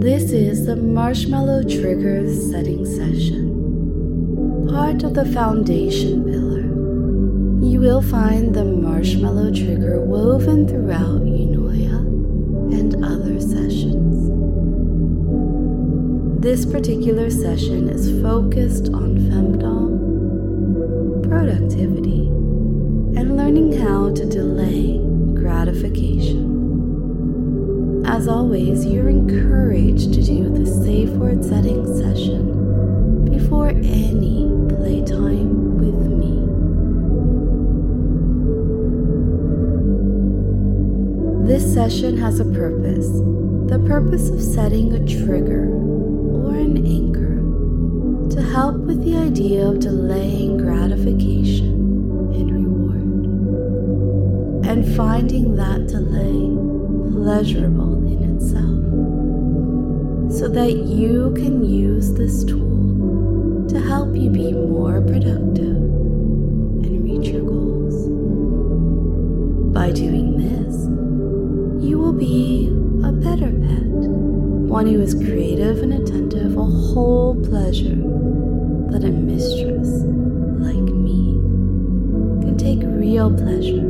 This is the Marshmallow Trigger setting session, part of the foundation pillar. You will find the marshmallow trigger woven throughout Eunoia and other sessions. This particular session is focused on femdom, productivity, and learning how to delay gratification. As always, you're encouraged to do the safe word setting session before any playtime with me. This session has a purpose the purpose of setting a trigger or an anchor to help with the idea of delaying gratification and reward and finding that delay pleasurable itself so that you can use this tool to help you be more productive and reach your goals. By doing this, you will be a better pet, one who is creative and attentive, a whole pleasure that a mistress like me can take real pleasure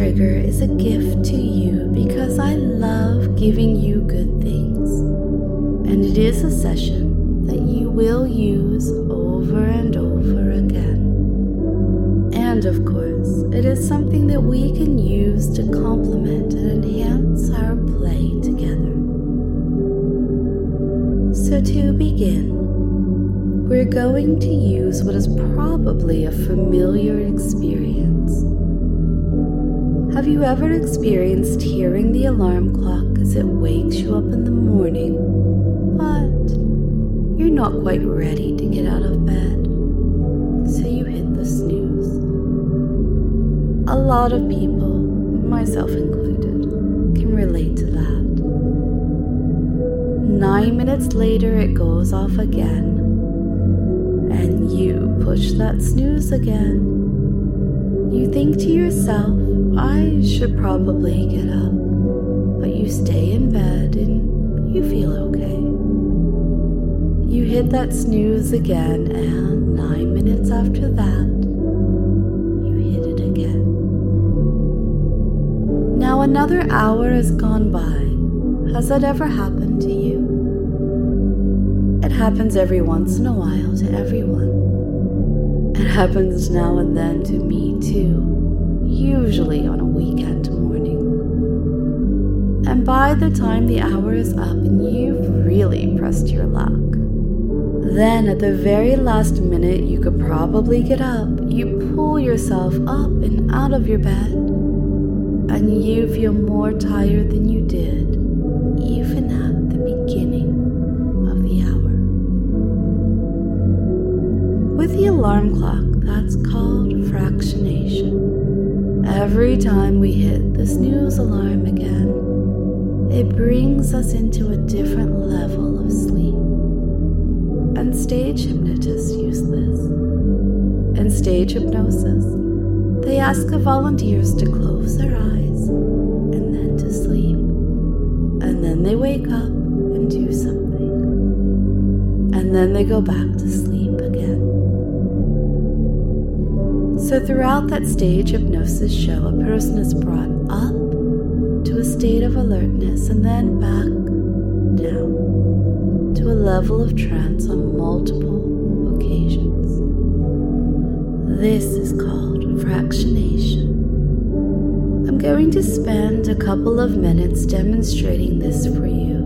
trigger is a gift to you because I love giving you good things. And it is a session that you will use over and over again. And of course, it is something that we can use to complement and enhance our play together. So, to begin, we're going to use what is probably a familiar experience have you ever experienced hearing the alarm clock as it wakes you up in the morning, but you're not quite ready to get out of bed, so you hit the snooze? A lot of people, myself included, can relate to that. Nine minutes later, it goes off again, and you push that snooze again. You think to yourself, I should probably get up, but you stay in bed and you feel okay. You hit that snooze again, and nine minutes after that, you hit it again. Now another hour has gone by. Has that ever happened to you? It happens every once in a while to everyone. It happens now and then to me too usually on a weekend morning. And by the time the hour is up and you've really pressed your luck, then at the very last minute you could probably get up, you pull yourself up and out of your bed, and you feel more tired than you did even at the beginning of the hour. With the alarm clock, Every time we hit the snooze alarm again, it brings us into a different level of sleep. And stage hypnotists use this. In stage hypnosis, they ask the volunteers to close their eyes and then to sleep. And then they wake up and do something. And then they go back to sleep So, throughout that stage of hypnosis show, a person is brought up to a state of alertness and then back down to a level of trance on multiple occasions. This is called fractionation. I'm going to spend a couple of minutes demonstrating this for you.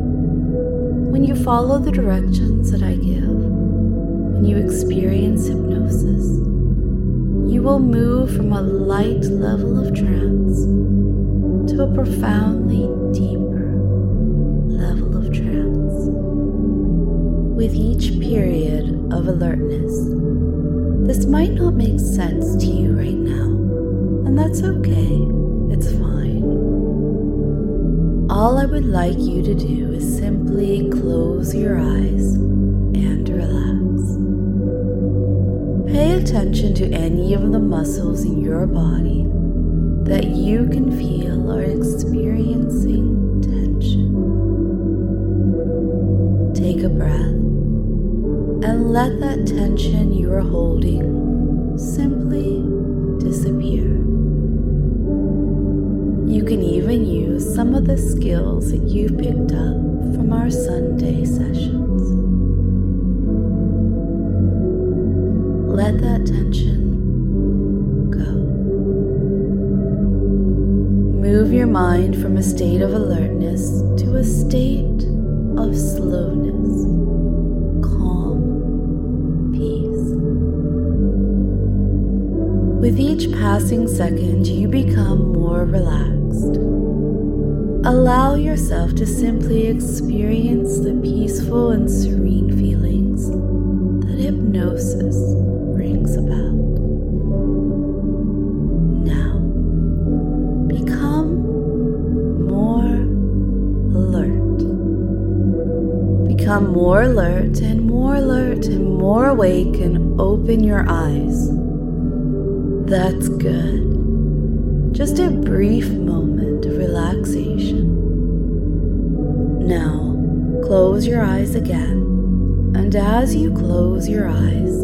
When you follow the directions that I give, when you experience hypnosis, you will move from a light level of trance to a profoundly deeper level of trance. With each period of alertness, this might not make sense to you right now, and that's okay, it's fine. All I would like you to do is simply close your eyes and relax. Pay attention to any of the muscles in your body that you can feel are experiencing tension. Take a breath and let that tension you are holding simply disappear. You can even use some of the skills that you've picked up from our Sunday sessions. Let that tension go. Move your mind from a state of alertness to a state of slowness, calm, peace. With each passing second, you become more relaxed. Allow yourself to simply experience the peaceful and serene feelings more alert and more alert and more awake and open your eyes. That's good. Just a brief moment of relaxation. Now, close your eyes again, and as you close your eyes,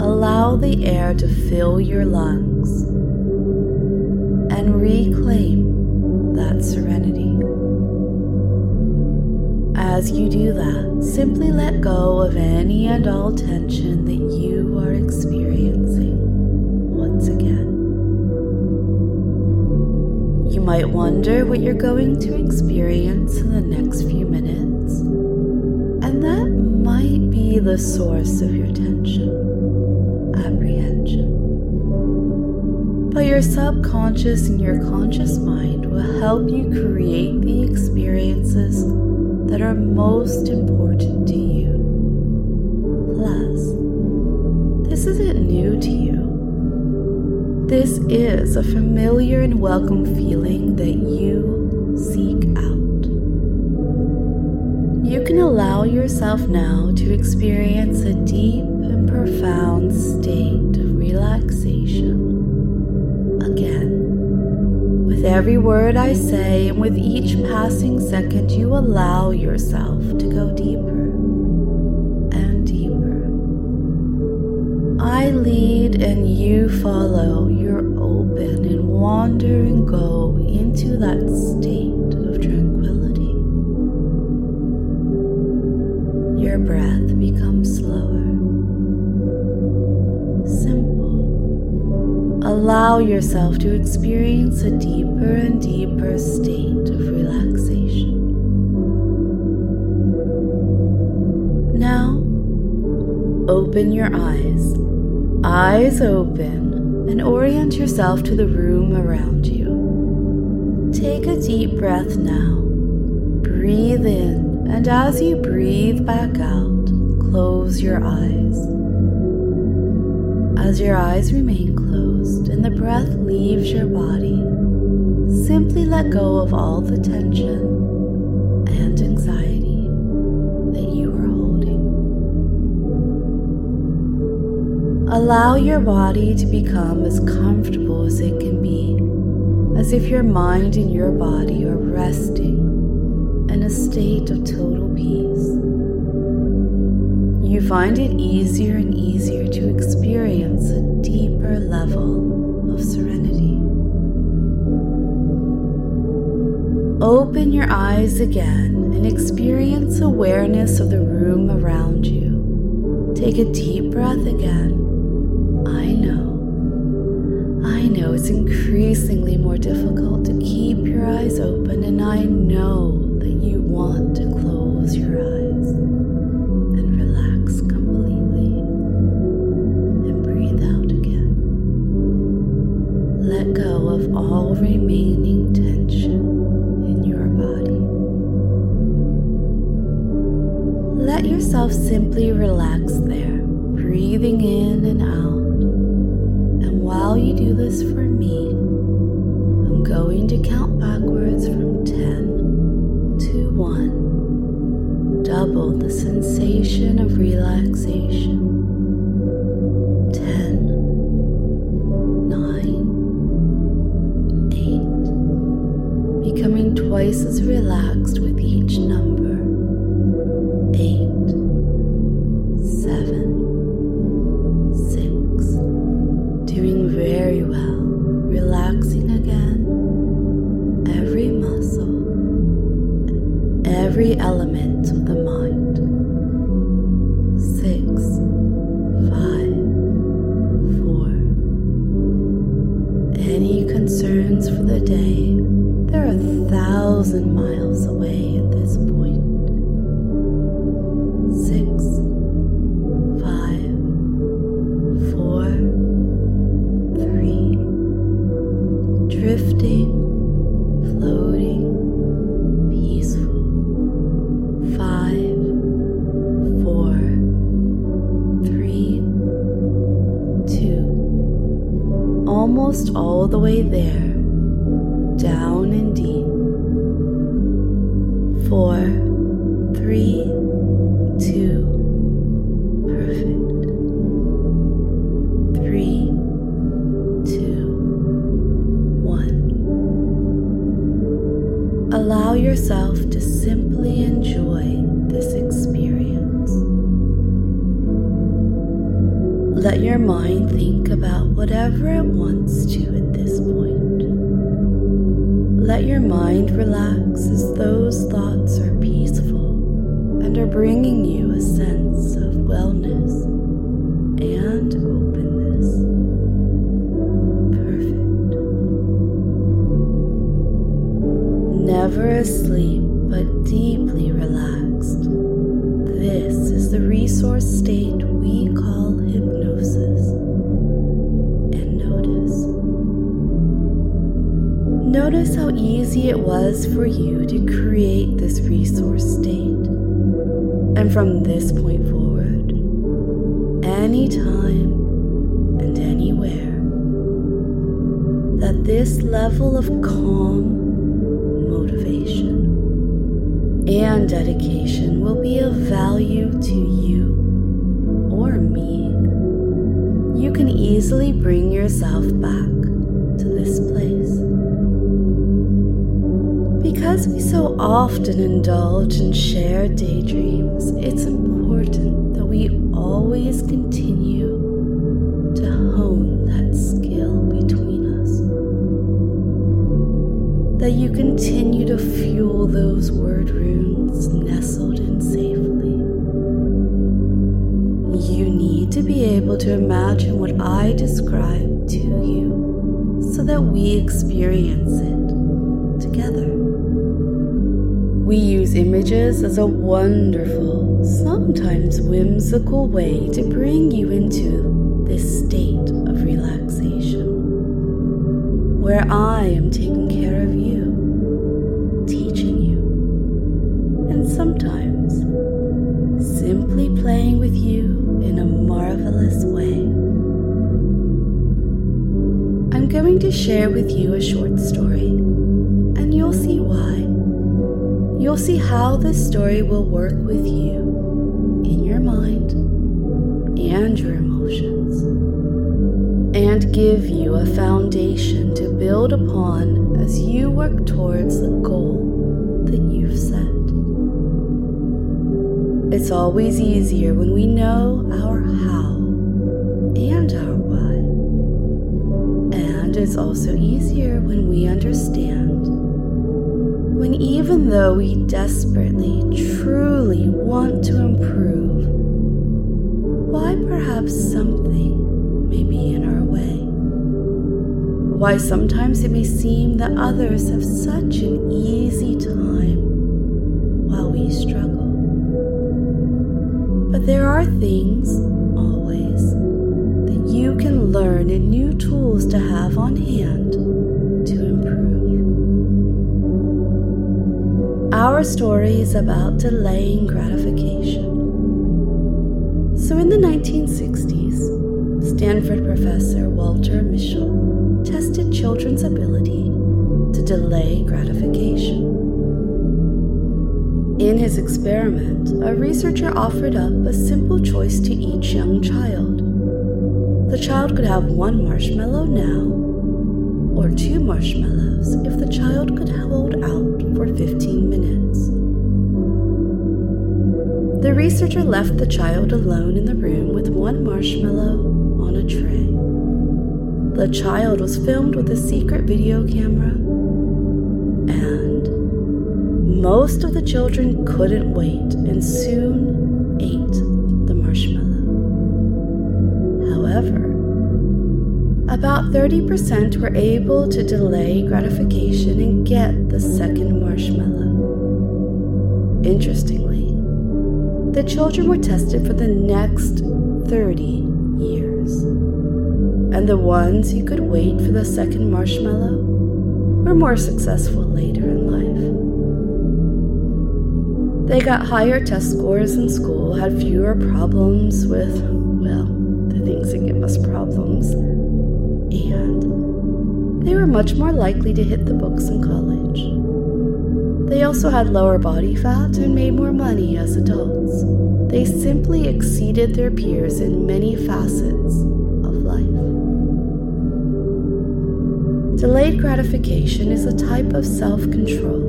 allow the air to fill your lungs and reclaim As you do that, simply let go of any and all tension that you are experiencing once again. You might wonder what you're going to experience in the next few minutes, and that might be the source of your tension, apprehension. But your subconscious and your conscious mind will help you create the experiences that are most important to you. Plus, this isn't new to you. This is a familiar and welcome feeling that you seek out. You can allow yourself now to experience a deep and profound state of relaxation. With every word I say and with each passing second, you allow yourself to go deeper and deeper. I lead and you follow. You're open and wander and go into that state Allow yourself to experience a deeper and deeper state of relaxation. Now, open your eyes eyes open, and orient yourself to the room around you. Take a deep breath now. Breathe in, and as you breathe back out, close your eyes. As your eyes remain the breath leaves your body, simply let go of all the tension and anxiety that you are holding. Allow your body to become as comfortable as it can be, as if your mind and your body are resting in a state of total peace. You find it easier and easier to experience a deeper level serenity. Open your eyes again and experience awareness of the room around you. Take a deep breath again. I know. I know it's increasingly more difficult to keep your eyes open, and I know that you want to close your eyes whatever it wants to at this point. Let your mind relax as those thoughts are peaceful and are bringing you a sense of wellness and openness. Perfect. Never asleep, Notice how easy it was for you to create this resource state. And from this point forward, anytime and anywhere, that this level of calm, motivation, and dedication will be of value to you or me. You can easily bring yourself back Often indulge in shared daydreams, it's important that we always continue to hone that skill between us. That you continue to fuel those word runes nestled in safely. You need to be able to imagine what I describe to you so that we experience it together. We use images as a wonderful, sometimes whimsical way to bring you into this state of relaxation, where I am taking care of you, teaching you, and sometimes simply playing with you in a marvelous way. I'm going to share with you a short story, You'll see how this story will work with you in your mind and your emotions, and give you a foundation to build upon as you work towards the goal that you've set. It's always easier when we know our how and our why. And it's also easier when we understand. When even though we desperately, truly want to improve, why perhaps something may be in our way. Why sometimes it may seem that others have such an easy time while we struggle. But there are things, always, that you can learn and new tools to have on hand Our story is about delaying gratification. So, in the 1960s, Stanford professor Walter Mischel tested children's ability to delay gratification. In his experiment, a researcher offered up a simple choice to each young child. The child could have one marshmallow now or two marshmallows if the child could hold out for 15 minutes. The researcher left the child alone in the room with one marshmallow on a tray. The child was filmed with a secret video camera, and most of the children couldn't wait and soon about 30% were able to delay gratification and get the second marshmallow. Interestingly, the children were tested for the next 30 years. And the ones who could wait for the second marshmallow were more successful later in life. They got higher test scores in school, had fewer problems with, well, the things that give us problems, and they were much more likely to hit the books in college. They also had lower body fat and made more money as adults. They simply exceeded their peers in many facets of life. Delayed gratification is a type of self control.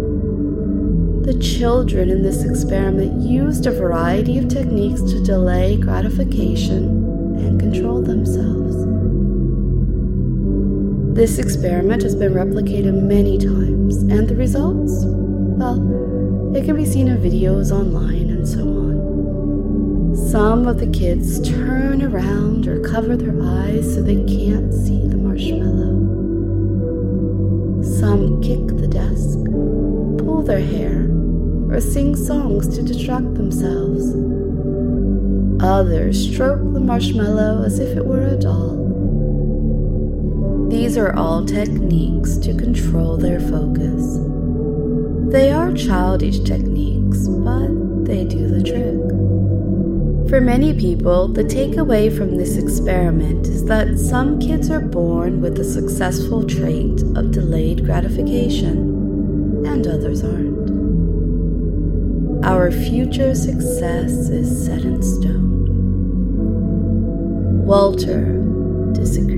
The children in this experiment used a variety of techniques to delay gratification and control themselves. This experiment has been replicated many times, and the results well, it can be seen in videos online and so on. Some of the kids turn around or cover their eyes so they can't see the marshmallow. Some kick the desk, pull their hair, or sing songs to distract themselves. Others stroke the marshmallow as if it were a doll. These are all techniques to control their focus. They are childish techniques, but they do the trick. For many people, the takeaway from this experiment is that some kids are born with the successful trait of delayed gratification, and others aren't. Our future success is set in stone. Walter disagreed.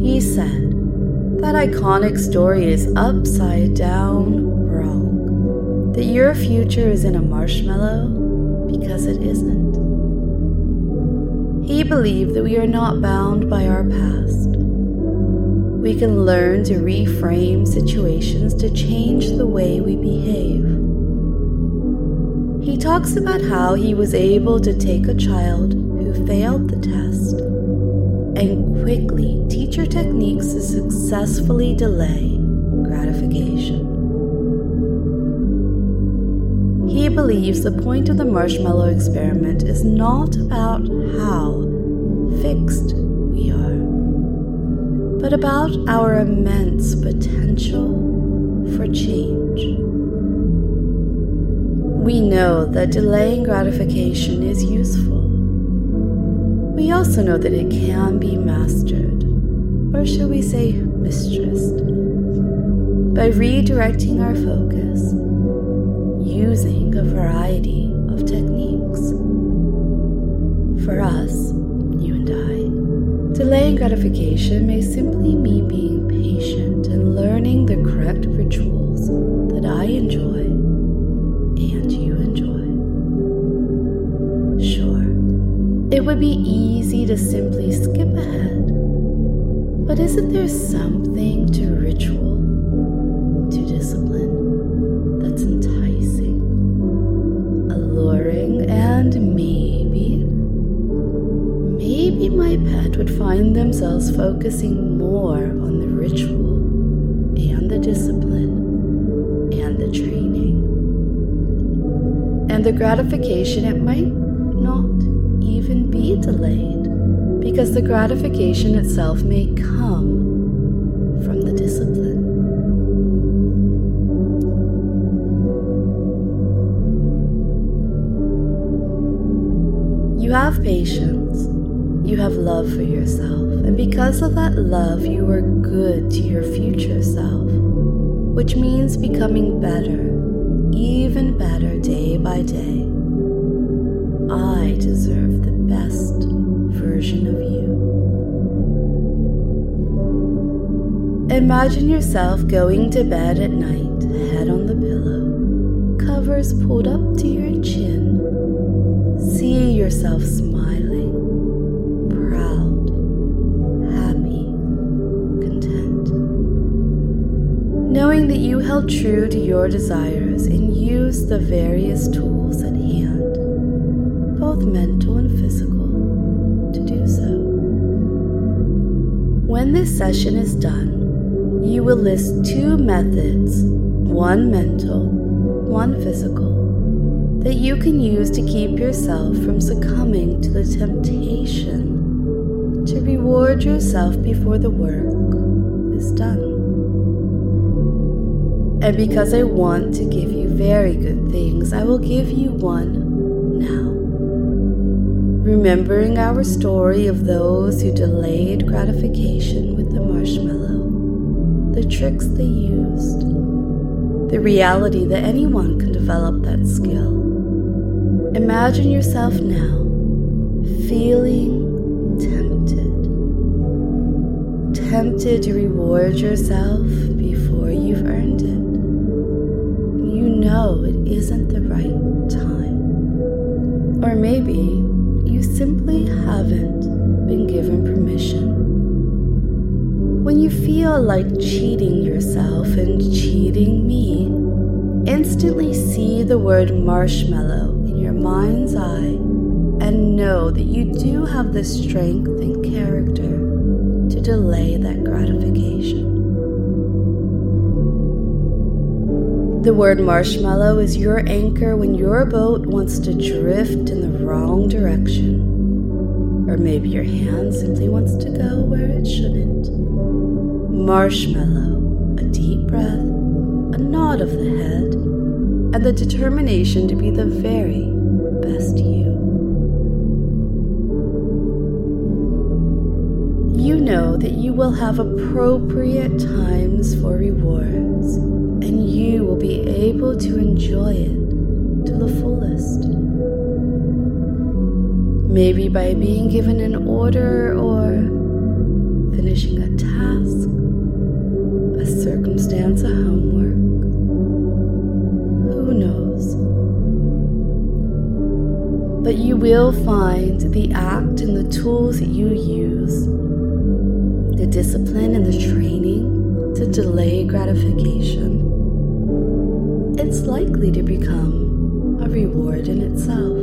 He said, That iconic story is upside down wrong. That your future is in a marshmallow because it isn't. He believed that we are not bound by our past. We can learn to reframe situations to change the way we behave. He talks about how he was able to take a child who failed the test and quickly teach your techniques to successfully delay gratification. He believes the point of the marshmallow experiment is not about how fixed we are, but about our immense potential for change. We know that delaying gratification is useful. We also know that it can be mastered, or shall we say, mistressed, by redirecting our focus using a variety of techniques. For us, you and I, delaying gratification may simply mean being patient and learning the correct rituals that I enjoy and you it would be easy to simply skip ahead, but isn't there something to ritual, to discipline, that's enticing, alluring, and maybe, maybe my pet would find themselves focusing more on the ritual and the discipline and the training. And the gratification, it might delayed because the gratification itself may come from the discipline. You have patience, you have love for yourself, and because of that love, you are good to your future self, which means becoming better, even better day by day. I deserve the version of you. Imagine yourself going to bed at night, head on the pillow, covers pulled up to your chin. See yourself smiling, proud, happy, content. Knowing that you held true to your desires and used the various tools at hand, both mental and When this session is done, you will list two methods, one mental, one physical, that you can use to keep yourself from succumbing to the temptation to reward yourself before the work is done. And because I want to give you very good things, I will give you one now. Remembering our story of those who delayed gratification with the marshmallow the tricks they used, the reality that anyone can develop that skill. Imagine yourself now feeling tempted. Tempted to reward yourself before you've earned it. You know it isn't the right time. Or maybe simply haven't been given permission when you feel like cheating yourself and cheating me, instantly see the word marshmallow in your mind's eye and know that you do have the strength and character to delay that gratification. The word marshmallow is your anchor when your boat wants to drift in the wrong direction. Or maybe your hand simply wants to go where it shouldn't marshmallow, a deep breath, a nod of the head, and the determination to be the very best you. You know that you will have appropriate times for rewards, and you will be able to enjoy it to the fullest. Maybe by being given an order or finishing a task a circumstance, a homework. Who knows? But you will find the act and the tools that you use, the discipline and the training to delay gratification. It's likely to become a reward in itself.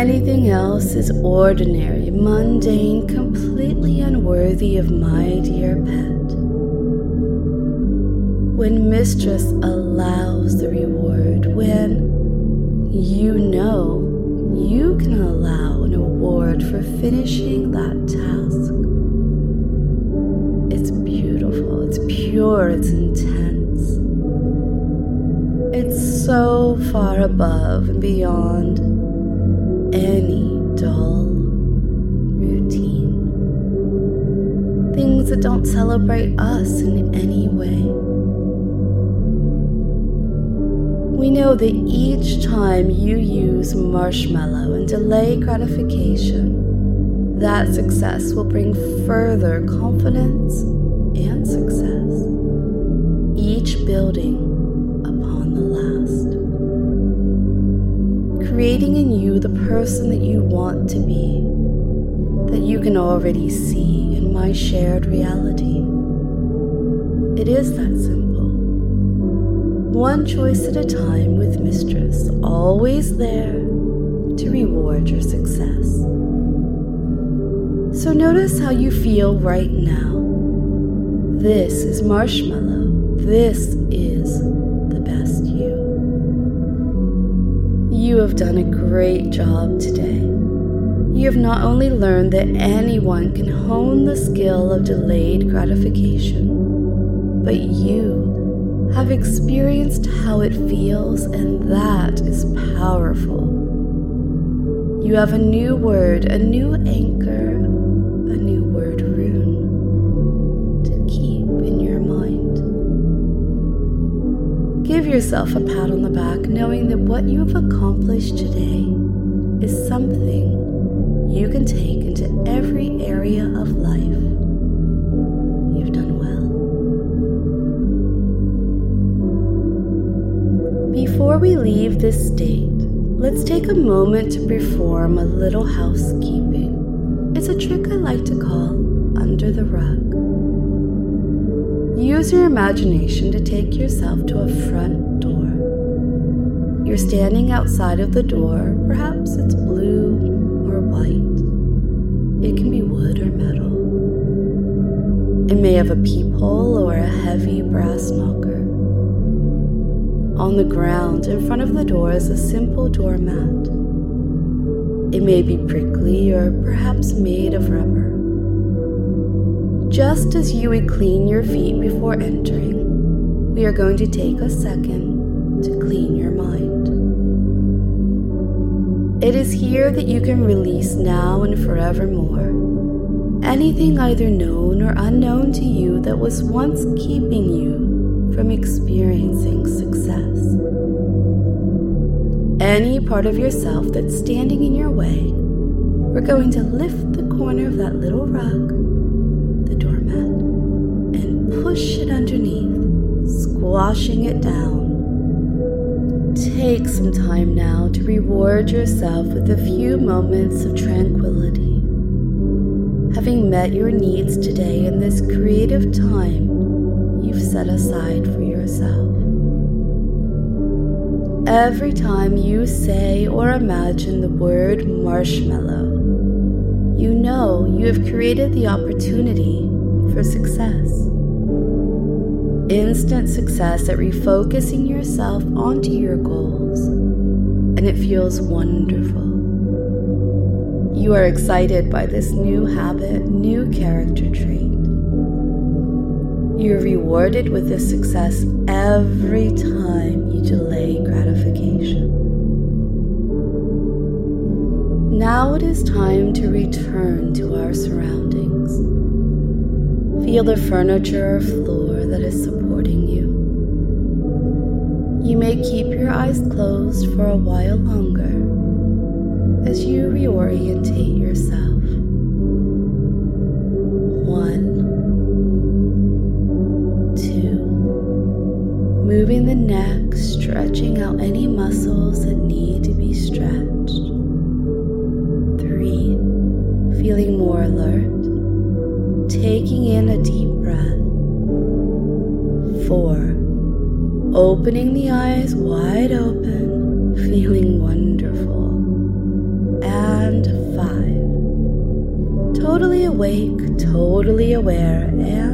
Anything else is ordinary, mundane, completely unworthy of my dear pet. When mistress allows the reward, when you know you can allow an award for finishing that task, it's beautiful, it's pure, it's intense. It's so far above and beyond any dull routine. Things that don't celebrate us in any way. We know that each time you use marshmallow and delay gratification, that success will bring further confidence and success, each building creating in you the person that you want to be, that you can already see in my shared reality. It is that simple. One choice at a time with Mistress, always there to reward your success. So notice how you feel right now. This is marshmallow. This is You have done a great job today. You have not only learned that anyone can hone the skill of delayed gratification, but you have experienced how it feels, and that is powerful. You have a new word, a new anchor, yourself a pat on the back, knowing that what you have accomplished today is something you can take into every area of life. You've done well. Before we leave this state, let's take a moment to perform a little housekeeping. It's a trick I like to call under the rug. Use your imagination to take yourself to a front door. You're standing outside of the door, perhaps it's blue or white. It can be wood or metal. It may have a peephole or a heavy brass knocker. On the ground in front of the door is a simple doormat. It may be prickly or perhaps made of rubber. Just as you would clean your feet before entering, we are going to take a second to clean your mind. It is here that you can release now and forevermore anything either known or unknown to you that was once keeping you from experiencing success. Any part of yourself that's standing in your way, we're going to lift the corner of that little rug squashing it down. Take some time now to reward yourself with a few moments of tranquility. Having met your needs today in this creative time you've set aside for yourself. Every time you say or imagine the word marshmallow, you know you have created the opportunity for success instant success at refocusing yourself onto your goals, and it feels wonderful. You are excited by this new habit, new character trait. You're rewarded with this success every time you delay gratification. Now it is time to return to our surroundings. Feel the furniture or floor that is supporting. You may keep your eyes closed for a while longer as you reorientate yourself. One, two, moving the neck, stretching out any muscles that need to be stretched. Opening the eyes wide open, feeling wonderful. And five, totally awake, totally aware, and